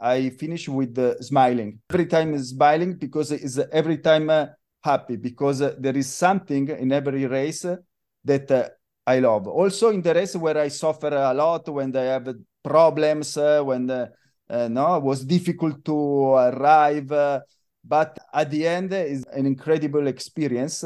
I finish with uh, smiling. Every time smiling because it's every time uh, happy because uh, there is something in every race that uh, I love. Also in the race where I suffer a lot when I have problems, uh, when uh, no, it was difficult to arrive. but at the end, is an incredible experience,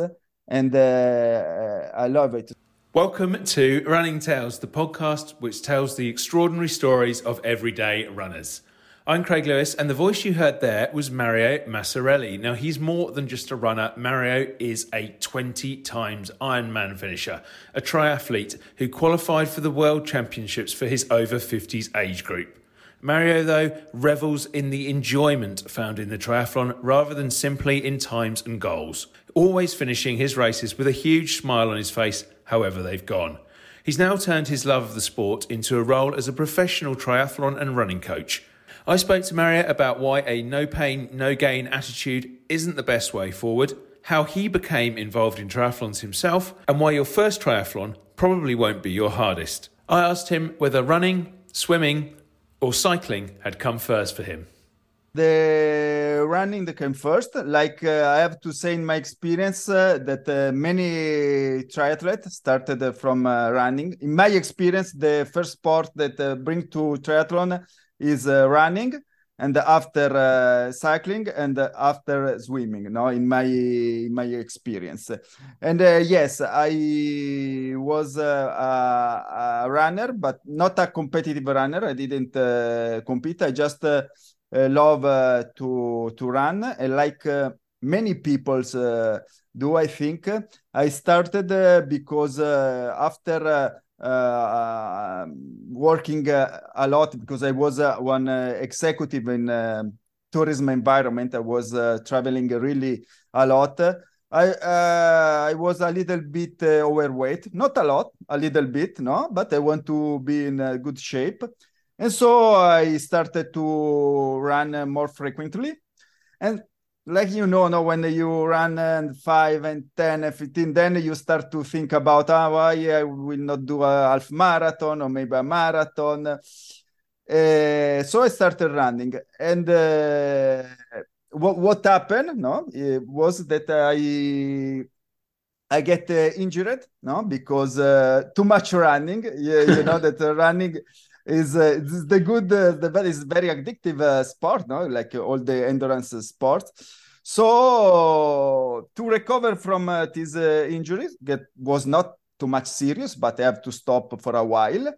and I love it. Welcome to Running Tales, the podcast which tells the extraordinary stories of everyday runners. I'm Craig Lewis, and the voice you heard there was Mario Massarelli. Now, he's more than just a runner. Mario is a 20 times Ironman finisher, a triathlete who qualified for the World Championships for his over 50s age group. Mario, though, revels in the enjoyment found in the triathlon rather than simply in times and goals, always finishing his races with a huge smile on his face, however they've gone. He's now turned his love of the sport into a role as a professional triathlon and running coach I spoke to Mario about why a no pain, no gain attitude isn't the best way forward, how he became involved in triathlons himself, and why your first triathlon probably won't be your hardest. I asked him whether running, swimming, or cycling had come first for him. The running that came first. Like uh, I have to say, in my experience, uh, that uh, many triathletes started uh, from uh, running. In my experience, the first sport that uh, bring to triathlon is uh, running and after uh, cycling and after swimming no in my in my experience. And uh, yes i was a, a, runner but not a competitive runner. I didn't uh, compete. I just uh, love uh, to to run. And like many people's do i think i started because after uh, working uh, a lot because I was uh, one executive in tourism environment. I was traveling really a lot. I uh, I was a little bit uh, overweight, not a lot, a little bit, no, but I want to be in uh, good shape, and so I started to run more frequently, and like you know, no, when you run and five and 10 and 15, then you start to think about, oh, why I will not do a half marathon or maybe a marathon. Uh, so I started running. And uh, what, what happened no, it was that I I get uh, injured, no, because uh, too much running. you, you know that running is uh, the good uh, the very is very addictive uh, sport no like all the endurance sports so to recover from uh, these uh, injuries that was not too much serious but i have to stop for a while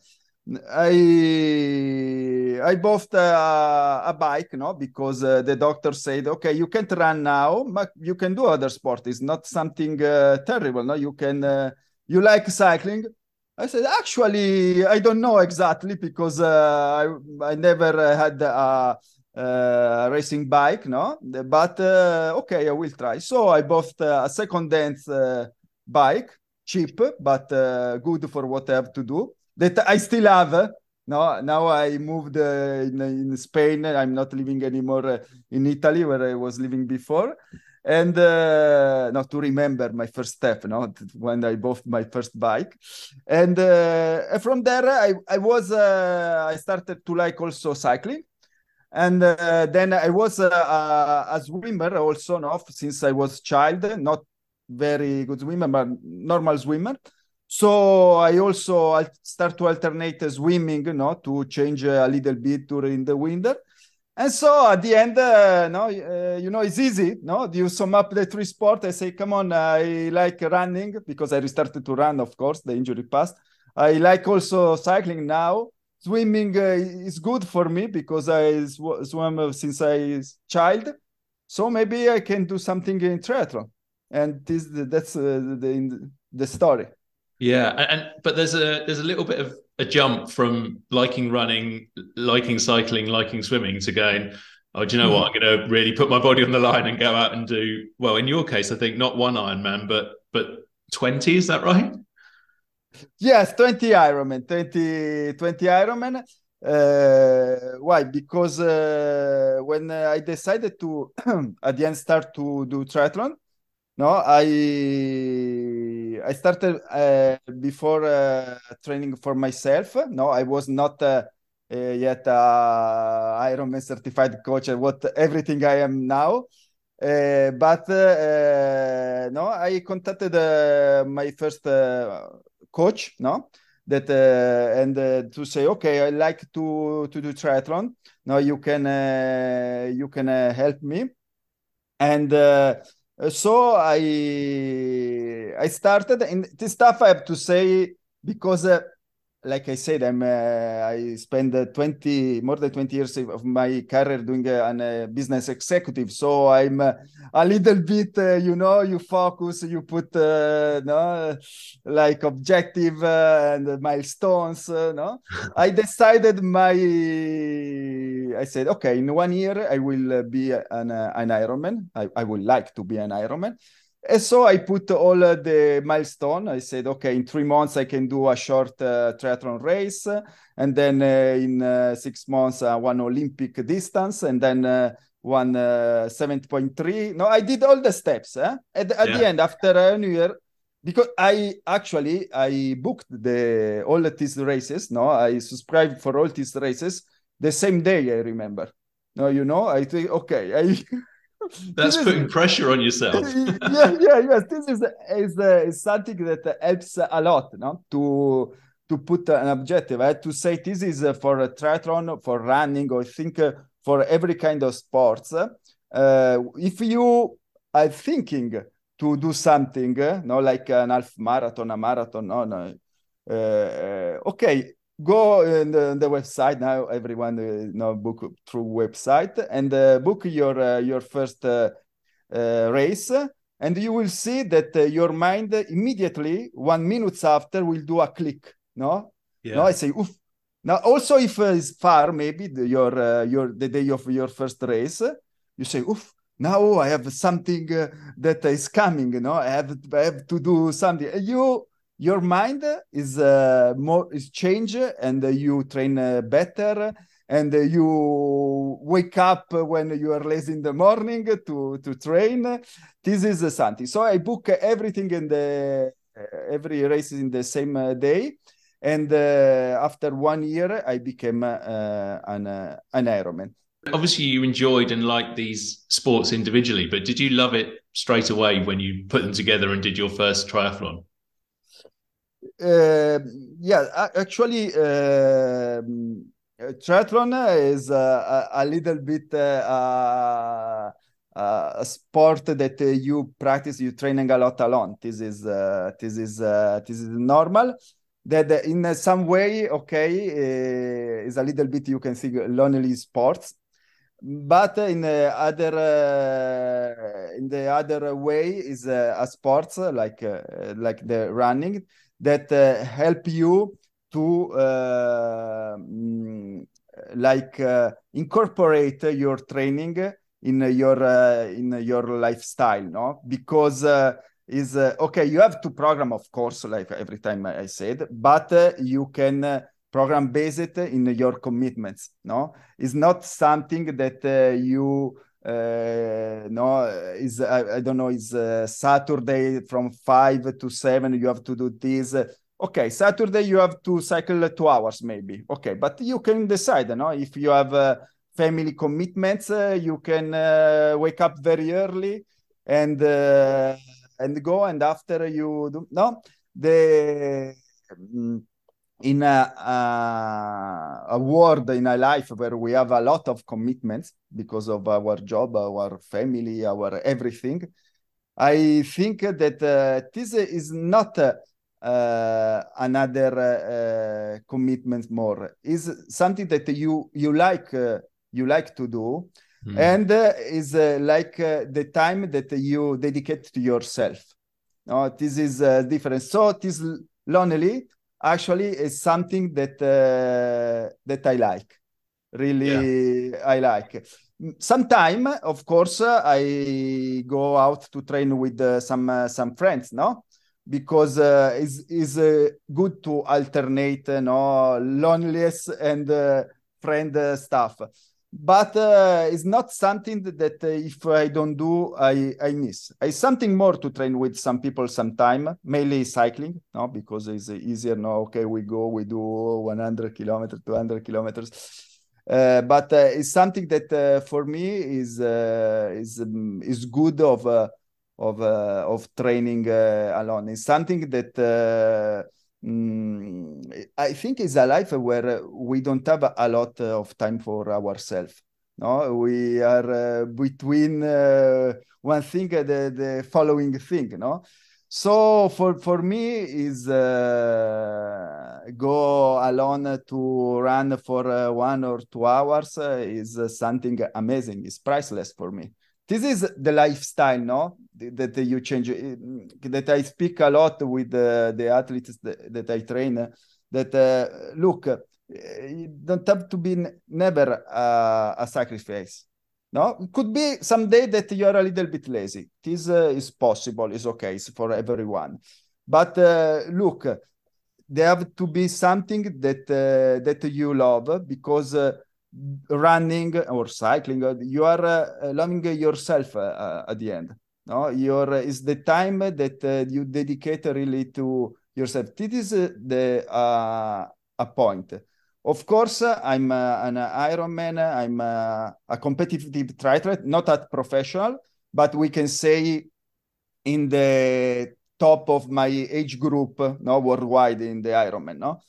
I I bought a, bike, no, because uh, the doctor said, okay, you can't run now, but you can do other sport. It's not something uh, terrible, no. You can. Uh, you like cycling? I said, actually, I don't know exactly because uh, I, I never had a, a, racing bike, no? But uh, okay, I will try. So I bought a second dance uh, bike, cheap, but uh, good for what I have to do. That I still have. No, now I moved uh, in, in Spain. I'm not living anymore uh, in Italy where I was living before and uh, not to remember my first step, no, when I bought my first bike, and uh, from there I I was uh, I started to like also cycling, and uh, then I was uh, a, a swimmer also, no, since I was child, not very good swimmer, but normal swimmer. So I also start to alternate swimming, no, to change a little bit during the winter and so at the end, uh, no, uh, you know, it's easy. No, do you sum up the three sports. I say, come on, I like running because I restarted to run. Of course, the injury passed. I like also cycling now. Swimming uh, is good for me because I sw- swim since I was child. So maybe I can do something in triathlon, and this that's uh, the the story. Yeah, and but there's a there's a little bit of a jump from liking running, liking cycling, liking swimming to going, oh, do you know what? I'm going to really put my body on the line and go out and do well. In your case, I think not one Ironman, but but twenty. Is that right? Yes, twenty Ironman, 20, 20 Ironman. Uh, why? Because uh, when I decided to at the end start to do triathlon, no, I I started uh, before uh, training for myself. No, I was not uh, yet uh, Ironman certified coach what everything I am now. Uh, but uh, no, I contacted uh, my first coach, no, that and to say, okay, I like to to do triathlon. Now you can you can help me, and so I I started. And this stuff I have to say because uh, like I said, I'm uh, I spend uh, 20 more than 20 years of my career doing uh, an uh, business executive. So I'm uh, a little bit, uh, you know, you focus, you put no like objective and milestones. no, I decided my I said, okay, in one year I will be an an Ironman. I, I would like to be an Ironman. And so I put all uh, the milestone. I said, okay, in three months I can do a short uh, triathlon race, and then uh, in uh, six months uh, one Olympic distance, and then uh, one seven point three. No, I did all the steps. Eh? At, at yeah. the end, after a new year, because I actually I booked the all these races. No, I subscribed for all these races the same day. I remember. No, you know, I think okay, I. That's putting is, pressure on yourself. yeah, yeah, yes. This is is, uh, is something that helps a lot, no? To to put an objective. I had to say this is uh, for a triathlon, for running, or I think uh, for every kind of sports. Uh, if you are thinking to do something, uh, no, like an half marathon, a marathon, no, no. Uh, okay, go in the, the, website now everyone uh, book through website and uh, book your uh, your first uh, uh race. And you will see that uh, your mind immediately one minutes after will do a click no? Yeah. no i say oof. Now also if it's far maybe the, your your the day of your first race you say oof now i have something that is coming you know? I have i have to do something. You your mind is uh, more is change and uh, you train uh, better and uh, you wake up when you are lazy in the morning to to train. This is uh, something so i book everything in the uh, every race in the same day. And after one year i became an an ironman. Obviously you enjoyed and liked these sports individually but did you love it straight away when you put them together and did your first triathlon uh, yeah, actually, uh, triathlon is uh, a, a, little bit uh, uh, a sport that you practice, you training a lot alone. This is this is this is normal. That in some way, okay, is a little bit you can see lonely sports but in the other uh, in the other way is uh, a sports like uh, like the running that uh, help you to uh, mm, like uh, incorporate your training in your in your lifestyle no? Because is uh, okay you have to program of course like every time i said but uh, you can uh, program base it in your commitments no? It's not something that you uh, no is I, I, don't know is uh, saturday from 5 to 7 you have to do this. Okay saturday you have to cycle two hours maybe. Okay but you can decide no? If you have uh, family commitments uh, you can uh, wake up very early and uh, and go and after you do no? The mm, in a, a, a world in a life where we have a lot of commitments because of our job, our family, our everything, I think that uh, this is not uh, another uh, commitment more. Is something that you you like uh, you like to do, mm. and uh, is uh, like the time that you dedicate to yourself. No, this is different. So this lonely actually is something that uh, that I like. Really, yeah. I like. Sometime, of course, I go out to train with uh, some uh, some friends, no, because uh, it's, it's uh, good to alternate, no, loneliness and uh, friend stuff. But uh, it's not something that uh, if I don't do, I, I miss. It's something more to train with some people sometime, mainly cycling, no, because it's easier. No, okay, we go, we do 100 kilometers, 200 kilometers. Uh, but uh, it's something that uh, for me is uh, is um, is good of of of training alone. It's something that mm, I think it's a life where we don't have a lot of time for ourselves. No, we are uh, between uh, one thing and the, the following thing. No, so for for me is uh, go alone to run for uh, one or two hours uh, is something amazing. It's priceless for me this is the lifestyle no that, you change eh, that i speak a lot with the, the athletes that, that i train that uh, look eh, you don't have to be never uh, a sacrifice. No? Could be someday that you're a little bit lazy. This uh, is possible is okay it's for everyone. But uh, look there have to be something that uh, that you love because uh, running or cycling you are loving yourself at the end no your is the time that uh, you dedicate really to yourself. This is the a point. Of course i'm an ironman i'm a competitive triathlete not at professional but we can say in the top of my age group no worldwide in the ironman no?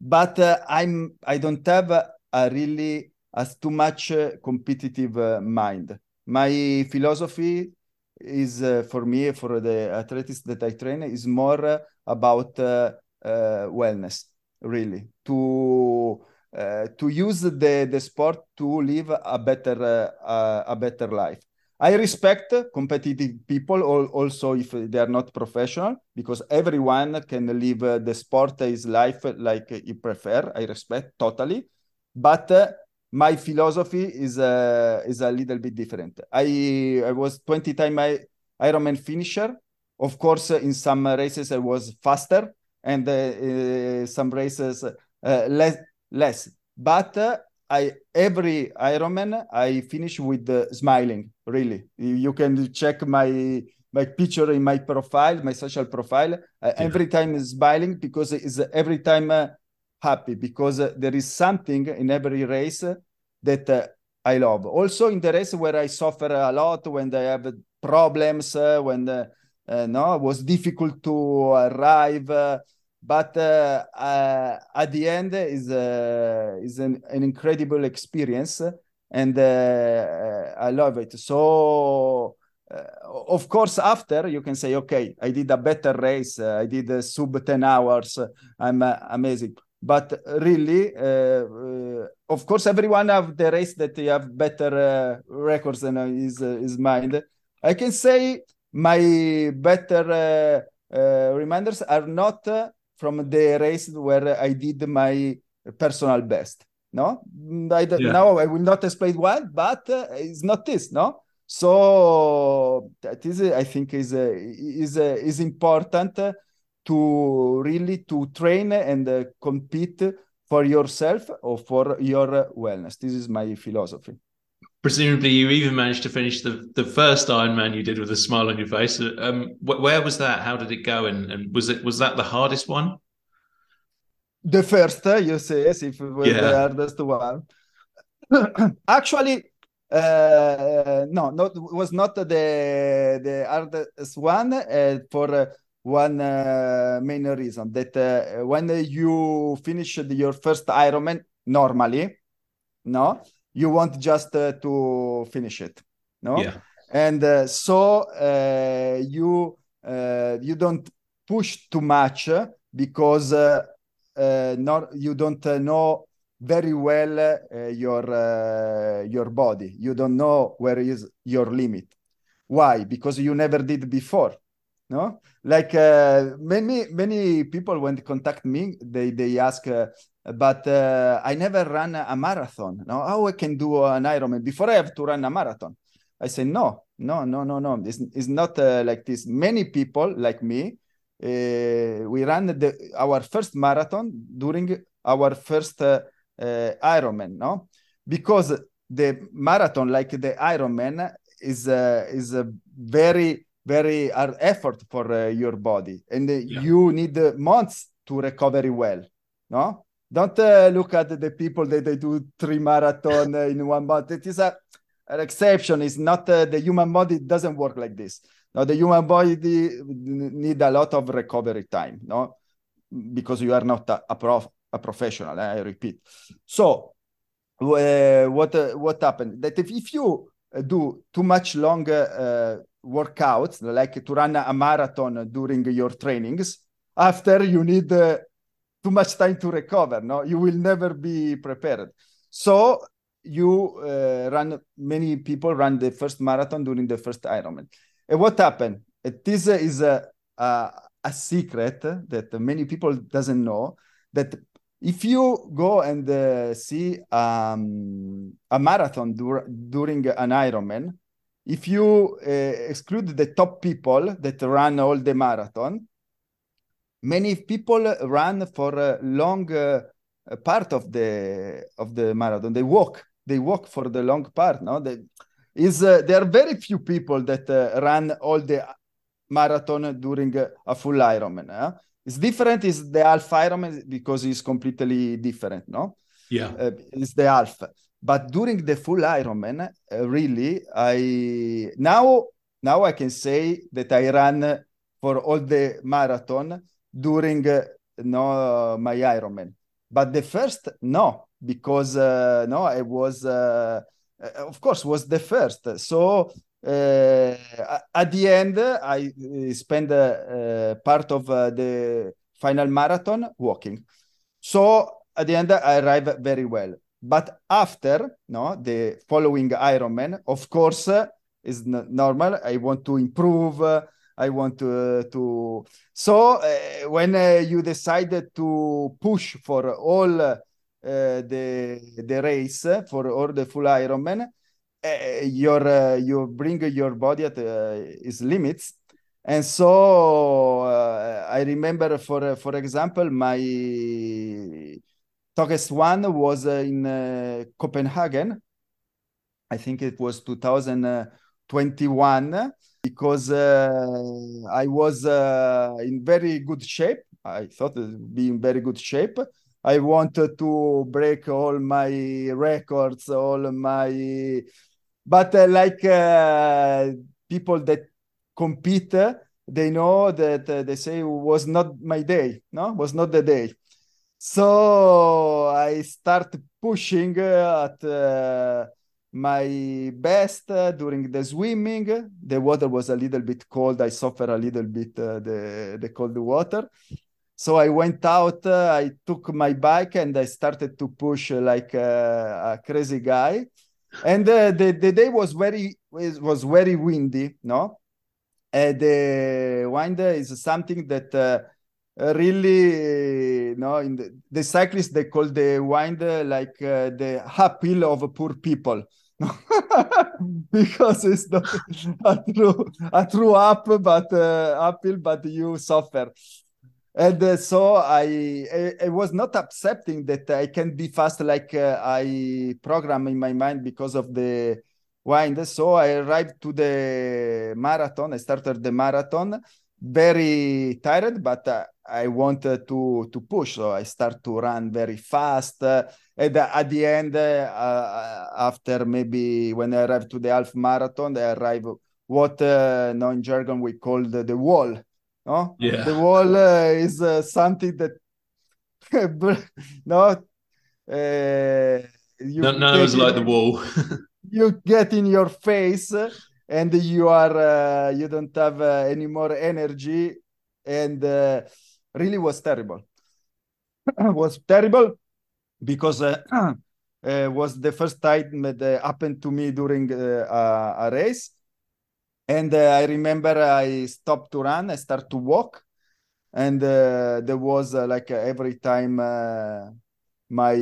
But uh, i'm i don't have a really as too much uh, competitive uh, mind. My philosophy is uh, for me, for the athletes that I train, is more uh, about uh, uh, wellness, really, to to use the, the sport to live a better a better life. I respect competitive people also if they are not professional because everyone can live the sport his life like he prefer. I respect totally, but my philosophy is uh, is a little bit different. I I was 20 time my Ironman finisher. Of course, in some races I was faster, and uh, uh, some races uh, less less. But uh, I every Ironman I finish with smiling. Really, you can check my my picture in my profile, my social profile. Yeah. Every time is smiling because it's every time happy because uh, there is something in every race that uh, I love. Also in the race where I suffer a lot when I have problems, uh, when uh, no, it was difficult to arrive. but at the end is is an, an, incredible experience, and I love it. So uh, of course after you can say okay i did a better race uh, i did sub 10 hours i'm uh, amazing but really uh, uh, of course everyone have the race that you have better uh, records than his, his mind i can say my better reminders are not from the race where i did my personal best no? I, yeah. now i will not explain why but uh, it's not this no? So that is i think is uh, is uh, is important to really to train and uh, compete for yourself or for your wellness. This is my philosophy. Presumably you even managed to finish the the first ironman you did with a smile on your face. Um wh- where was that? How did it go? And, and was it was that the hardest one? The first you say yes if it was yeah. the hardest one. Actually uh, no, not was not the the hardest one uh, for uh, one uh, main reason that uh, when you finish your first Ironman normally, no, you want just uh, to finish it, no, yeah. and so you you don't push too much because not you don't know very well uh, your uh, your body. You don't know where is your limit. Why? Because you never did before no like uh, many many people when they contact me they they ask uh, but uh, i never run a marathon no? How i can do an ironman before i have to run a marathon. I say no no no no no. It's, it's not uh, like this. Many people like me we ran the, our first marathon during our first uh, Ironman, no? Because the marathon, like the Ironman, is is a very very hard effort for uh, your body, and uh, yeah. you need uh, months to recover well. No, don't uh, look at the people that they do three marathon uh, in one month. It is a an exception. It's not uh, the human body doesn't work like this. No, the human body need a lot of recovery time. No, because you are not a, a prof a professional. Eh, I repeat. So uh, what uh, what happened? That if, if you do too much longer uh, workouts, like to run a marathon during your trainings, after you need uh, too much time to recover. No, you will never be prepared. So you uh, run. Many people run the first marathon during the first Ironman. And what happened? This is a, a, a secret that many people doesn't know that if you go and uh, see um, a marathon dur- during an Ironman, if you uh, exclude the top people that run all the marathon, many people run for a long uh, part of the of the marathon. They walk, they walk for the long part. No, they, is uh, there are very few people that uh, run all the marathon during a full Ironman. Huh? It's different. Is the half Ironman because it's completely different. No. Yeah. Uh, it's the half. But during the full Ironman, uh, really, I now now I can say that I ran for all the marathon during uh, no my Ironman. But the first, no, because uh, no, I was uh, uh of course was the first. So uh, at the end, I uh, spend uh, part of the final marathon walking. So at the end, I arrive very well. But after, no, the following Ironman, of course, is normal. I want to improve. I want to. to... So uh, when uh, you decided to push for all uh, the the race for all the full Ironman, uh, your uh, you bring your body at uh, its limits and so uh, i remember for uh, for example my toughest one was uh, in copenhagen. I think it was 2021 because i was in very good shape. I thought it would be in very good shape. I wanted to break all my records, all my but uh, like uh, people that compete they know that uh, they say was not my day no? Was not the day so i start pushing at uh, my best uh, during the swimming. The water was a little bit cold. I suffer a little bit uh, the the cold water. So i went out i took my bike and i started to push like a crazy guy. And uh, the the day was very was very windy no? And the wind is something that uh, really no in the, the cyclists they call the wind like uh, the uphill of poor people because it's not a true a true up but uh, uphill but you suffer and uh, so I, I, I was not accepting that I can be fast like uh, I program in my mind because of the wind. So I arrived to the marathon. I started the marathon very tired, but uh, I wanted to to push. So I start to run very fast. and at the end, uh, after maybe when I arrived to the half marathon, I arrived what uh, now in jargon we call the, the wall no yeah the wall uh, is uh, something that no uh, you no, no like the wall you get in your face and you are uh, you don't have uh, any more energy. And uh, really was terrible. Was terrible because uh, uh, was the first time that happened to me during uh, a race. And uh, I remember I stopped to run, I start to walk, and uh, there was uh, like every time uh, my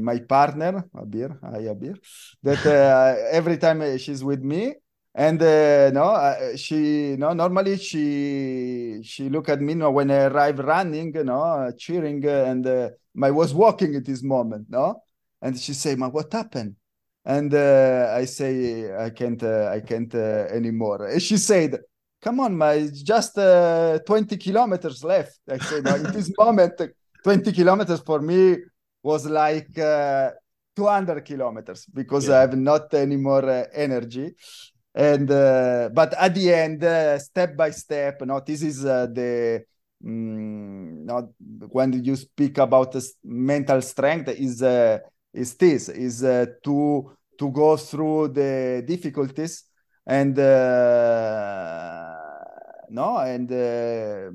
my partner Abir, I Abir, that uh, every time she's with me, and uh, no, she no normally she she look at me no, when I arrive running, no, cheering, and I was walking at this moment, no, and she say, "Ma, what happened?" and uh, I say I can't uh, I can't uh, anymore. And she said, "Come on, my just uh, 20 kilometers left." I said, no, "In this moment, 20 kilometers for me was like uh, 200 kilometers because yeah. I have not any more uh, energy." And but at the end, step by step, no, this is the mm, not when you speak about mental strength is is this is uh, to to go through the difficulties and uh, no and uh,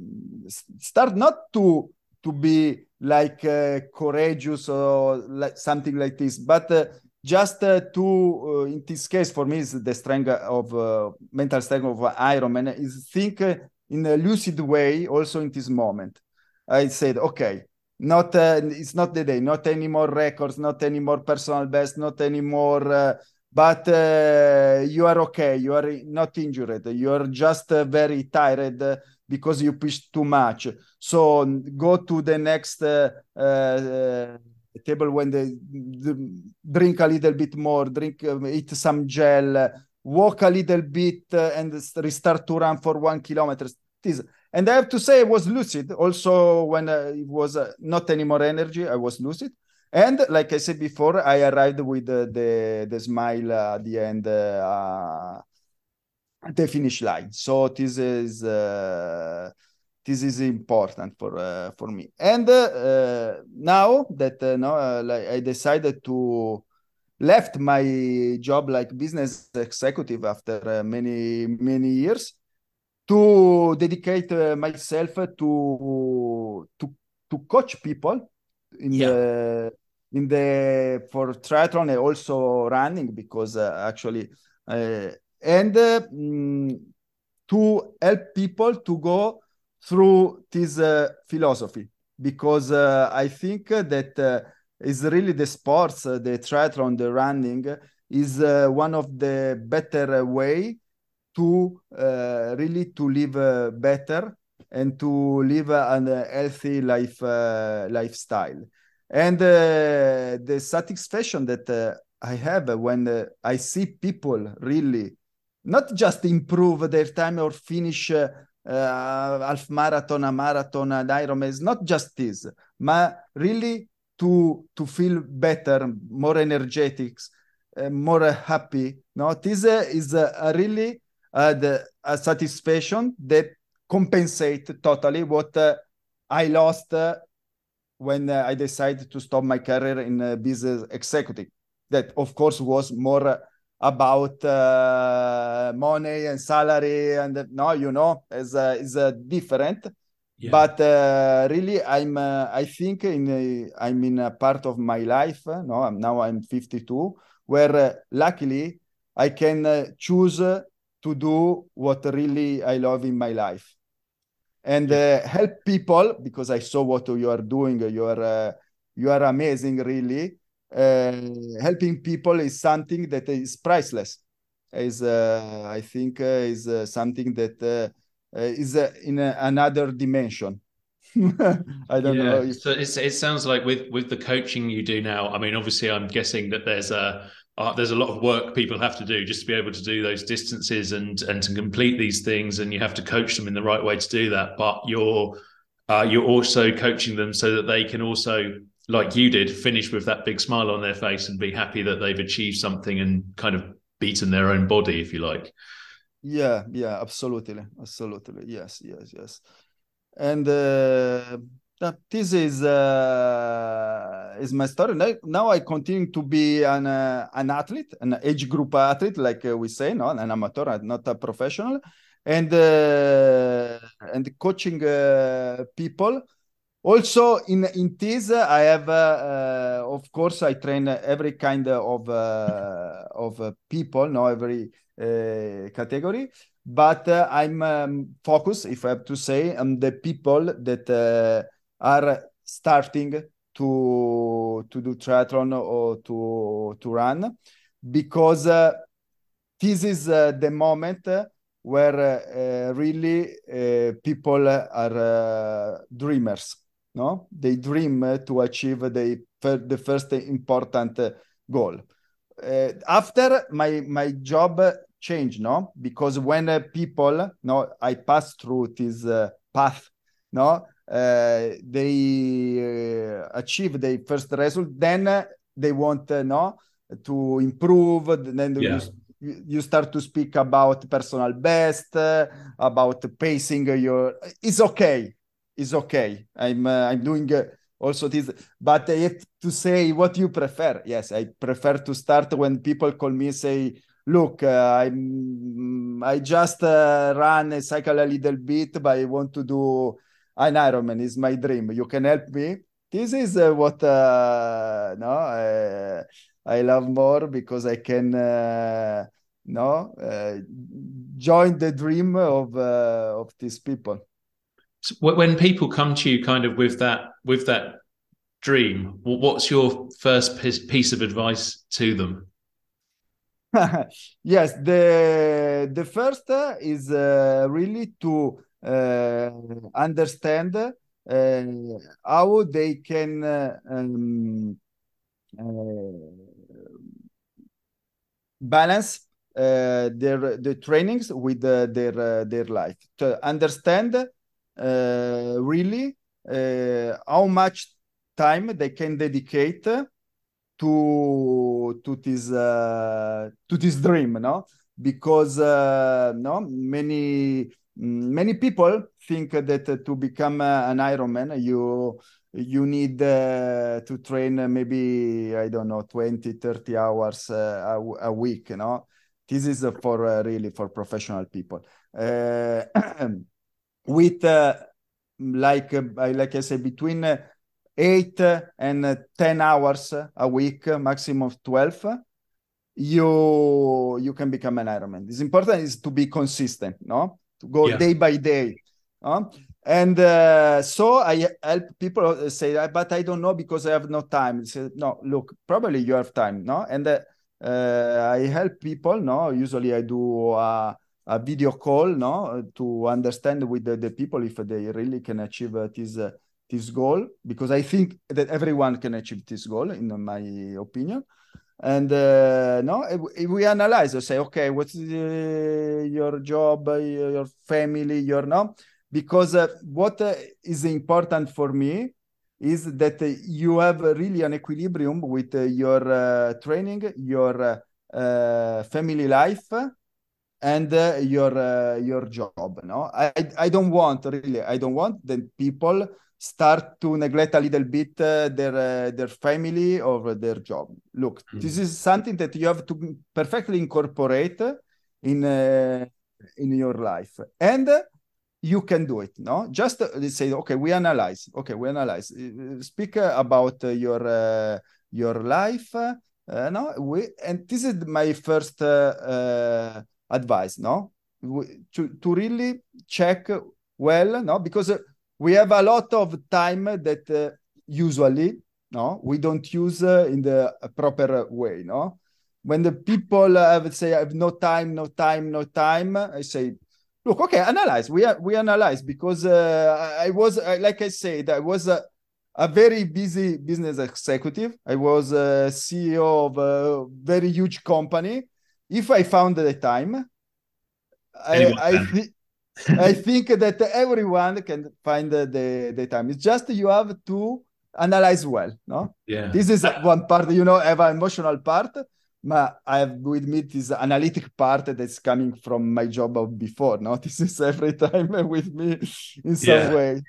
start not to to be like uh, courageous or like something like this but uh, just uh, to in this case for me is the strength of mental strength of ironman is think in a lucid way also in this moment. I said okay not uh, it's not the day not any more records not any more personal best not any more uh, but uh, you are okay you are not injured you are just uh, very tired uh, because you pushed too much. So go to the next uh, table when they the, drink a little bit more drink eat some gel walk a little bit and restart to run for one kilometer and I have to say, I was lucid also when uh, it was uh, not any more energy. I was lucid. And like I said before, I arrived with uh, the the smile at the end, uh, the finish line. So this is uh, this is important for uh, for me. And now that no, like I decided to left my job like business executive after many many years to dedicate uh, myself to to to coach people in yeah. the in the for triathlon and also running because uh, actually uh, and um, to help people to go through this uh, philosophy. Because uh, I think that uh, is really the sports, the triathlon, the running is one of the better way to really to live better and to live a healthy life lifestyle. And uh, the satisfaction that uh, i have when uh, i see people really not just improve their time or finish half marathon a marathon an ironman is not just this but really to to feel better more energetic more happy no this is a really the a satisfaction that compensate totally what uh, I lost uh, when uh, I decided to stop my career in uh, business executive. That of course was more about uh, money and salary and no, you know, is uh, is uh, different. Yeah. But uh, really, I'm I think in a, I'm in a part of my life. no, now I'm 52, where luckily I can choose to do what really I love in my life and uh, help people because I saw what you are doing. You are uh, you are amazing, really. Uh, helping people is something that is priceless. Is uh, I think uh, is uh, something that is in a, another dimension. I don't yeah. know. If... So it sounds like with with the coaching you do now. I mean, obviously, I'm guessing that there's a uh, there's a lot of work people have to do just to be able to do those distances and and to complete these things and you have to coach them in the right way to do that but you're uh, you're also coaching them so that they can also like you did finish with that big smile on their face and be happy that they've achieved something and kind of beaten their own body if you like yeah yeah absolutely absolutely yes yes yes and uh this is uh, is my story. Now, now I continue to be an uh, an athlete, an age group athlete, like uh, we say, no, an amateur, not a professional, and uh, and coaching uh, people. Also, in in this, I have, uh, of course, I train every kind of of people, no, every category. But uh, I'm um, focused, if I have to say, on the people that uh, are starting to to do triathlon or to to run. Because uh, this is uh, the moment where uh, really uh, people are uh, dreamers no they dream to achieve the the first important goal uh, after my my job changed, no, because when uh, people, no, I passed through this uh, path, no, uh, they uh, achieve their first result, then they want, no, to improve. Then yeah. you, you start to speak about personal best, about pacing your. It's okay. It's okay. I'm I'm doing also this but i have to say what you prefer. Yes i prefer to start when people call me say look uh, i'm i just uh, run a cycle a little bit but i want to do an ironman. Is my dream. You can help me? This is uh, what uh, no uh, i love more because i can uh, no uh, join the dream of uh, of these people when people come to you kind of with that with that dream what's your first piece of advice to them? Yes the the first is uh, really to uh, understand uh, how they can uh, um, uh, balance uh, their the trainings with their their life. To understand uh, really uh, how much time they can dedicate to to this uh, to this dream no? Because uh, no many many people think that uh, to become uh, an ironman you you need uh, to train maybe i don't know 20 30 hours a, a, week you know this is for really for professional people with uh, like uh, like I said between uh, eight and ten hours a week, maximum of twelve, you you can become an Ironman. It's important is to be consistent, no, to go yeah. day by day. No? And uh, so I help people say, but I don't know because I have no time. Say, no, look, probably you have time, no? And uh, I help people, no. Usually I do. Uh, a video call no to understand with the, the people if they really can achieve uh, this uh, this goal because i think that everyone can achieve this goal in my opinion. And uh, no we analyze and say okay what's uh, your job uh, your family your no because uh, what is important for me is that you have really an equilibrium with your training your family life and uh, your uh, your job no? I i don't want really i don't want that people start to neglect a little bit uh, their uh, their family or their job. Look mm. this is something that you have to perfectly incorporate in uh, in your life. And you can do it no? Just uh, say okay we analyze okay we analyze. Speak about your your life no? We and this is my first advice no? To, to really check well no? Because uh, we have a lot of time that uh, usually no? We don't use uh, in the proper way no? When the people uh, would say i have no time no time no time i say look okay analyze. We we analyze because uh, i was like i said i was a, a very busy business executive. I was a ceo of a very huge company if I found the time, I I, th- I think that everyone can find the, the, the time. It's just you have to analyze well. No, yeah. This is one part. You know, have an emotional part. But I have with me this analytic part that's coming from my job of before. No, this is every time with me in some yeah. way.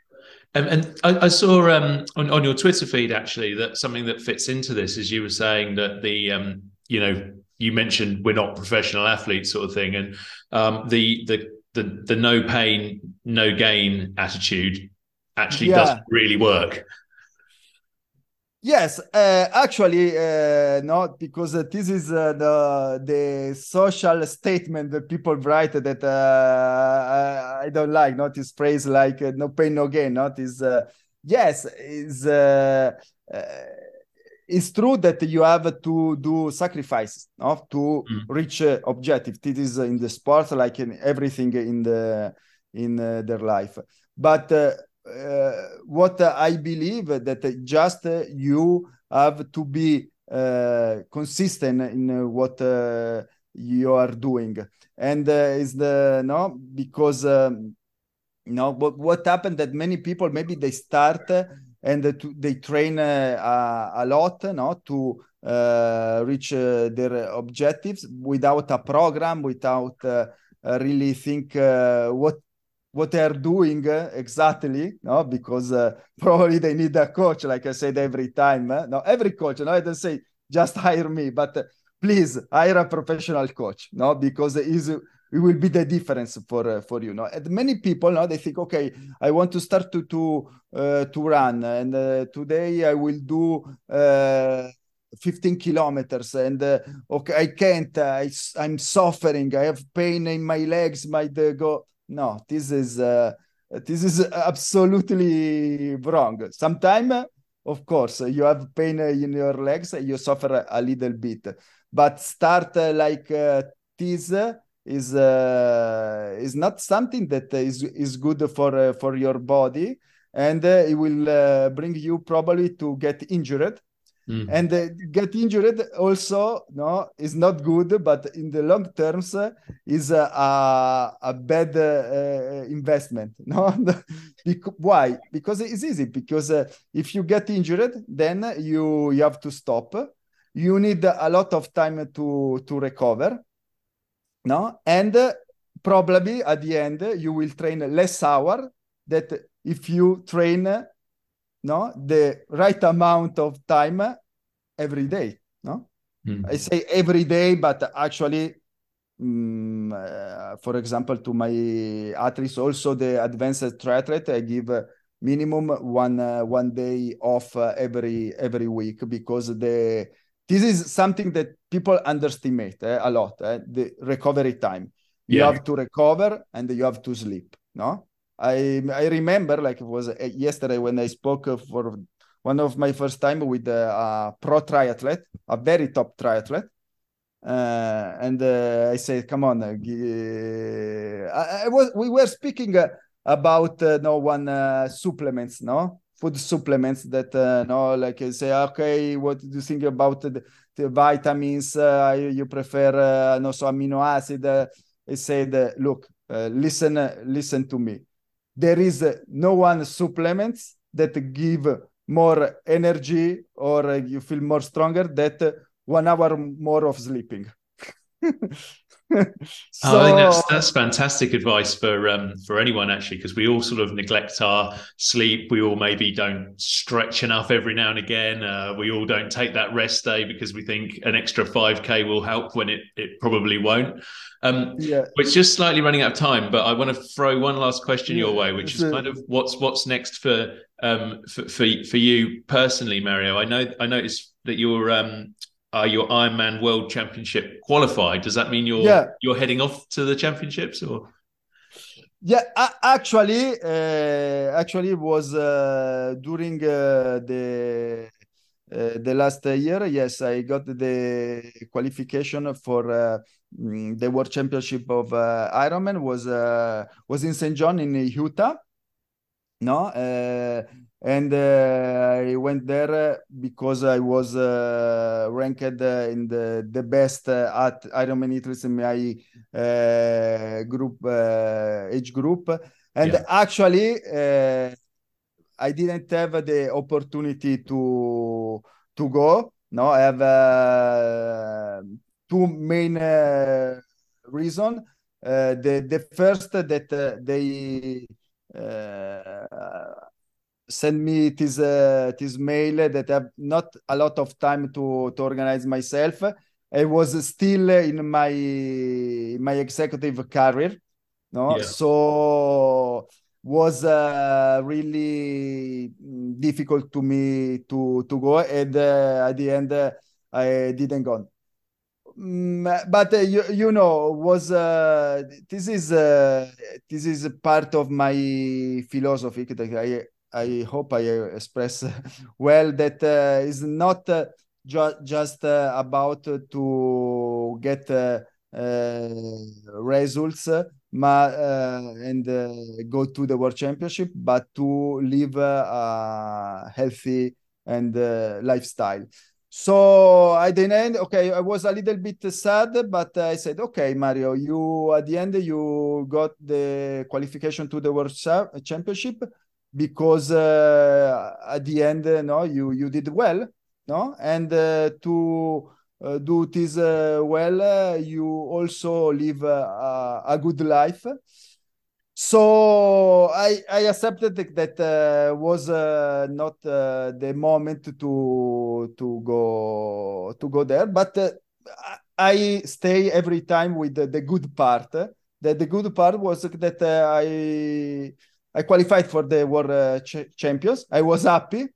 Um, and I, I saw um, on, on your Twitter feed actually that something that fits into this is you were saying that the um, you know you mentioned we're not professional athletes sort of thing and um, the the the the no pain no gain attitude actually yeah. doesn't really work yes uh, actually uh, not because uh, this is uh, the the social statement that people write that uh, I, I, don't like not this phrase like uh, no pain no gain not is yes is it's true that you have to do sacrifices no? to mm. reach uh, objective it is in the sport like in everything in the in uh, their life but uh, uh what i believe that just you have to be consistent in what you are doing and is the no because um, no what what happened that many people maybe they start and they train uh, a, lot no to uh, reach uh, their objectives without a program without uh, uh, really think uh, what what they are doing exactly no because probably they need a coach like i said every time no every coach no i don't say just hire me but please hire a professional coach no because is it will be the difference for uh, for you know and many people now they think okay i want to start to to uh, to run and uh, today i will do uh, 15 kilometers and uh, okay i can't I, i'm suffering i have pain in my legs my go no this is uh, this is absolutely wrong. Sometimes of course you have pain in your legs you suffer a little bit but start like this is uh, is not something that is is good for uh, for your body. And uh, it will uh, bring you probably to get injured. Mm. and uh, get injured also no is not good but in the long terms uh, is a, a, a bad investment no? Why? Because it's easy because if you get injured then you you have to stop. You need a lot of time to to recover no? And uh, probably at the end you will train less hour that if you train no? The right amount of time every day no? Mm. i say every day but actually um, uh, for example to my athletes also the advanced triathlete i give uh, minimum one uh, one day off uh, every every week because the this is something that people underestimate eh, a lot eh, the recovery time you yeah. have to recover and you have to sleep no i i remember like it was eh, yesterday when i spoke for one of my first time with a, a pro triathlete a very top triathlete uh, and uh, I said, "Come on!" Uh, I, I, was. We were speaking uh, about uh, no one uh, supplements, no food supplements that uh, no like I say okay what do you think about the, the vitamins? Uh, you prefer uh, no so amino acid. Uh, I said uh, look uh, listen uh, listen to me. There is no one supplements that give more energy or you feel more stronger that one hour more of sleeping so, oh, I think that's that's fantastic advice for um, for anyone actually, because we all sort of neglect our sleep. We all maybe don't stretch enough every now and again. Uh, we all don't take that rest day because we think an extra five k will help when it it probably won't. Um, yeah, it's just slightly running out of time, but I want to throw one last question your way, which is kind of what's what's next for um for, for for you personally, Mario. I know I noticed that you're um are your Ironman World Championship qualified? Does that mean you're yeah. you're heading off to the championships or? Yeah, actually, uh, actually, it was uh, during uh, the uh, the last year. Yes, I got the qualification for uh, mm, the World Championship of uh, Ironman. was was in St. John in Utah. No, and uh, I went there because I was uh, ranked uh, in the the best uh, at Ironman Italy in my uh, group uh, age group, and yeah. actually I didn't have the opportunity to to go. No, I have two main uh, reason. the the first that they send me this uh, this mail that I have not a lot of time to to organize myself. I was still in my my executive career, no, yeah. so was uh, really difficult to me to to go, and uh, at the end uh, I didn't go. Mm, but uh, you, you know was uh, this is this is part of my philosophy that I I hope I express well that uh, is not uh, ju just uh, about to get uh, uh, results ma, uh, and go to the World Championship, but to live a healthy and lifestyle. So at the end, okay, I was a little bit sad, but I said, okay, Mario, you at the end you got the qualification to the World Championship because uh, at the end, no, you you did well, no, and uh, to uh, do this uh, well, uh, you also live a good life so I I accepted that uh, was uh, not uh, the moment to to go to go there, but uh, I stay every time with the, the good part. That the good part was that uh, I I qualified for the world uh, ch- champions. I was happy,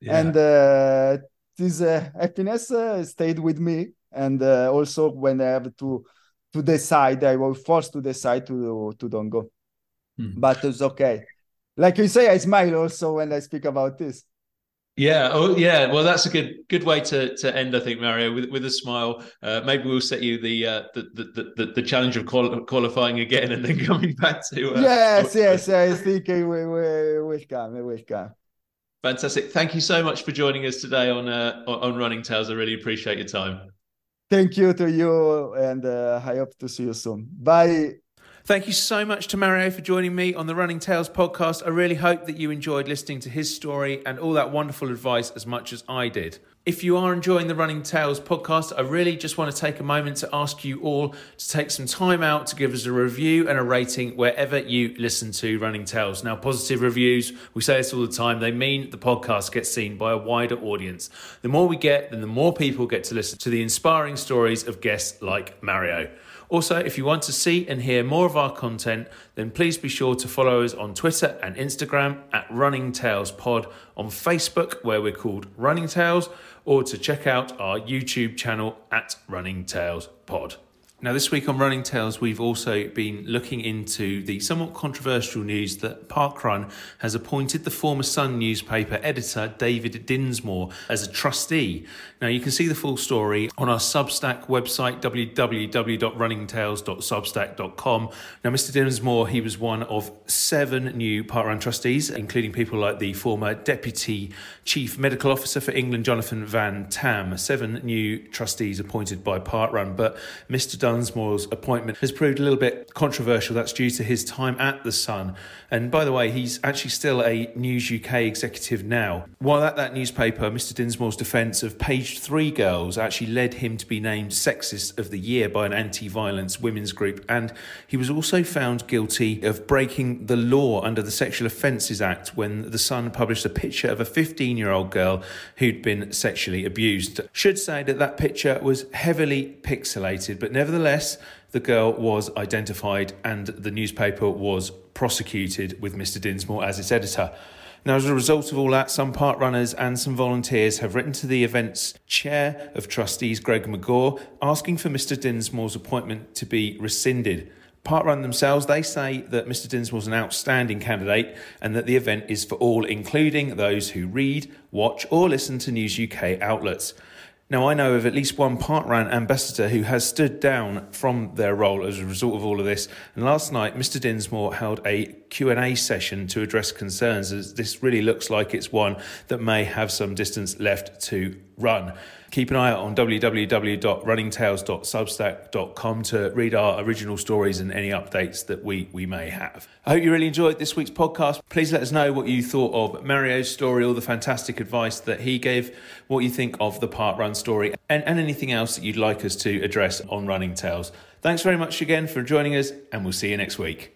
yeah. and this happiness stayed with me. And also when I have to to decide, I was forced to decide to to don't go. Mm. But it's okay. Like you say, I smile also when I speak about this. Yeah. Oh, yeah. Well, that's a good good way to to end. I think Mario with with a smile. Uh, maybe we'll set you the, uh, the, the the the challenge of quali- qualifying again and then coming back to. Uh, yes, yes. I think we we will come. We will come. Fantastic. Thank you so much for joining us today on uh, on Running Tales. I really appreciate your time. Thank you to you, and uh, I hope to see you soon. Bye. Thank you so much to Mario for joining me on the Running Tales podcast. I really hope that you enjoyed listening to his story and all that wonderful advice as much as I did. If you are enjoying the Running Tales podcast, I really just want to take a moment to ask you all to take some time out to give us a review and a rating wherever you listen to Running Tales. Now, positive reviews, we say this all the time, they mean the podcast gets seen by a wider audience. The more we get, then the more people get to listen to the inspiring stories of guests like Mario. Also, if you want to see and hear more of our content, then please be sure to follow us on Twitter and Instagram at Running Tales Pod, on Facebook, where we're called Running Tales, or to check out our YouTube channel at Running Tales Pod. Now, this week on Running Tales, we've also been looking into the somewhat controversial news that Parkrun has appointed the former Sun newspaper editor David Dinsmore as a trustee. Now, you can see the full story on our Substack website, www.runningtales.substack.com. Now, Mr. Dinsmore, he was one of seven new Parkrun trustees, including people like the former Deputy Chief Medical Officer for England, Jonathan Van Tam. Seven new trustees appointed by Parkrun, but Mr. Dinsmore's appointment has proved a little bit controversial. That's due to his time at The Sun. And by the way, he's actually still a News UK executive now. While at that newspaper, Mr. Dinsmore's defence of page Three Girls actually led him to be named Sexist of the Year by an anti violence women's group, and he was also found guilty of breaking the law under the Sexual Offences Act when The Sun published a picture of a 15 year old girl who'd been sexually abused. Should say that that picture was heavily pixelated, but nevertheless, the girl was identified and the newspaper was prosecuted with Mr. Dinsmore as its editor. Now, as a result of all that, some park runners and some volunteers have written to the event's chair of trustees, Greg McGaw, asking for Mr. Dinsmore's appointment to be rescinded. Parkrun themselves, they say that Mr. Dinsmore's an outstanding candidate and that the event is for all, including those who read, watch, or listen to News UK outlets. Now, I know of at least one Parkrun ambassador who has stood down from their role as a result of all of this. And last night, Mr. Dinsmore held a Q&A session to address concerns as this really looks like it's one that may have some distance left to run. Keep an eye out on www.runningtales.substack.com to read our original stories and any updates that we, we may have. I hope you really enjoyed this week's podcast. Please let us know what you thought of Mario's story, all the fantastic advice that he gave, what you think of the Parkrun story, and, and anything else that you'd like us to address on Running Tales. Thanks very much again for joining us, and we'll see you next week.